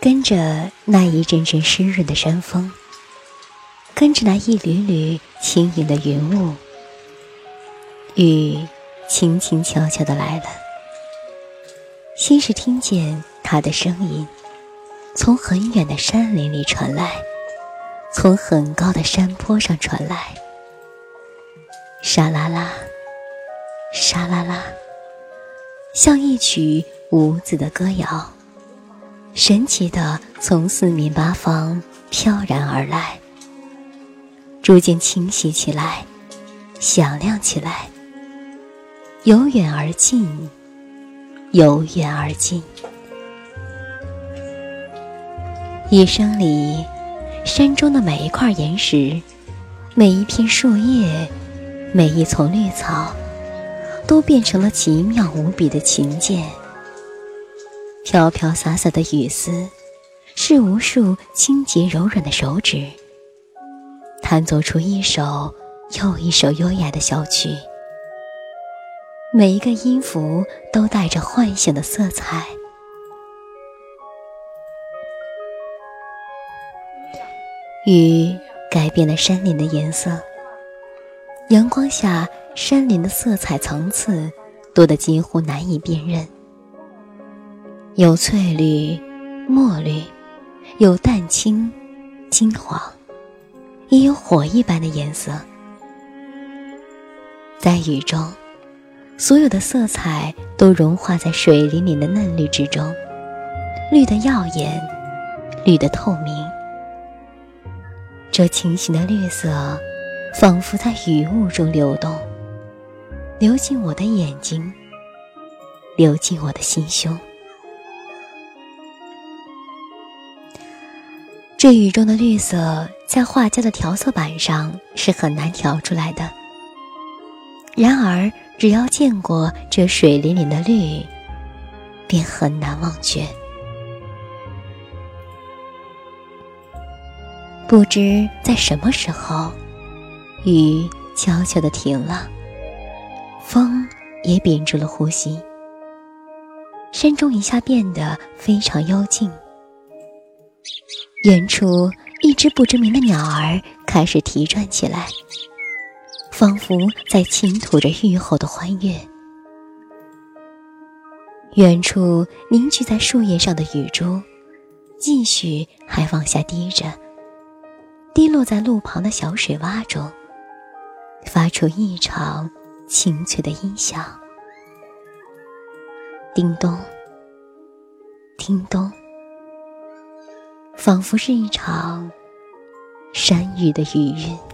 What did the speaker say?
跟着那一阵阵湿润的山风，跟着那一缕缕轻盈的云雾，雨轻轻悄悄的来了。先是听见他的声音，从很远的山林里传来，从很高的山坡上传来，沙啦啦，沙啦啦，像一曲无字的歌谣。神奇的从四面八方飘然而来，逐渐清晰起来，响亮起来，由远而近，由远而近。一生里，山中的每一块岩石，每一片树叶，每一丛绿草，都变成了奇妙无比的琴键。飘飘洒洒的雨丝，是无数清洁柔软的手指，弹奏出一首又一首优雅的小曲。每一个音符都带着幻想的色彩。雨改变了山林的颜色，阳光下，山林的色彩层次多得几乎难以辨认。有翠绿、墨绿，有淡青、金黄，也有火一般的颜色。在雨中，所有的色彩都融化在水灵灵的嫩绿之中，绿的耀眼，绿的透明。这清新的绿色，仿佛在雨雾中流动，流进我的眼睛，流进我的心胸。这雨中的绿色，在画家的调色板上是很难调出来的。然而，只要见过这水灵灵的绿，便很难忘却。不知在什么时候，雨悄悄的停了，风也屏住了呼吸，山中一下变得非常幽静。远处，一只不知名的鸟儿开始啼啭起来，仿佛在倾吐着雨后的欢悦。远处凝聚在树叶上的雨珠，继续还往下滴着，滴落在路旁的小水洼中，发出异常清脆的音响。叮咚，叮咚。仿佛是一场山雨的余韵。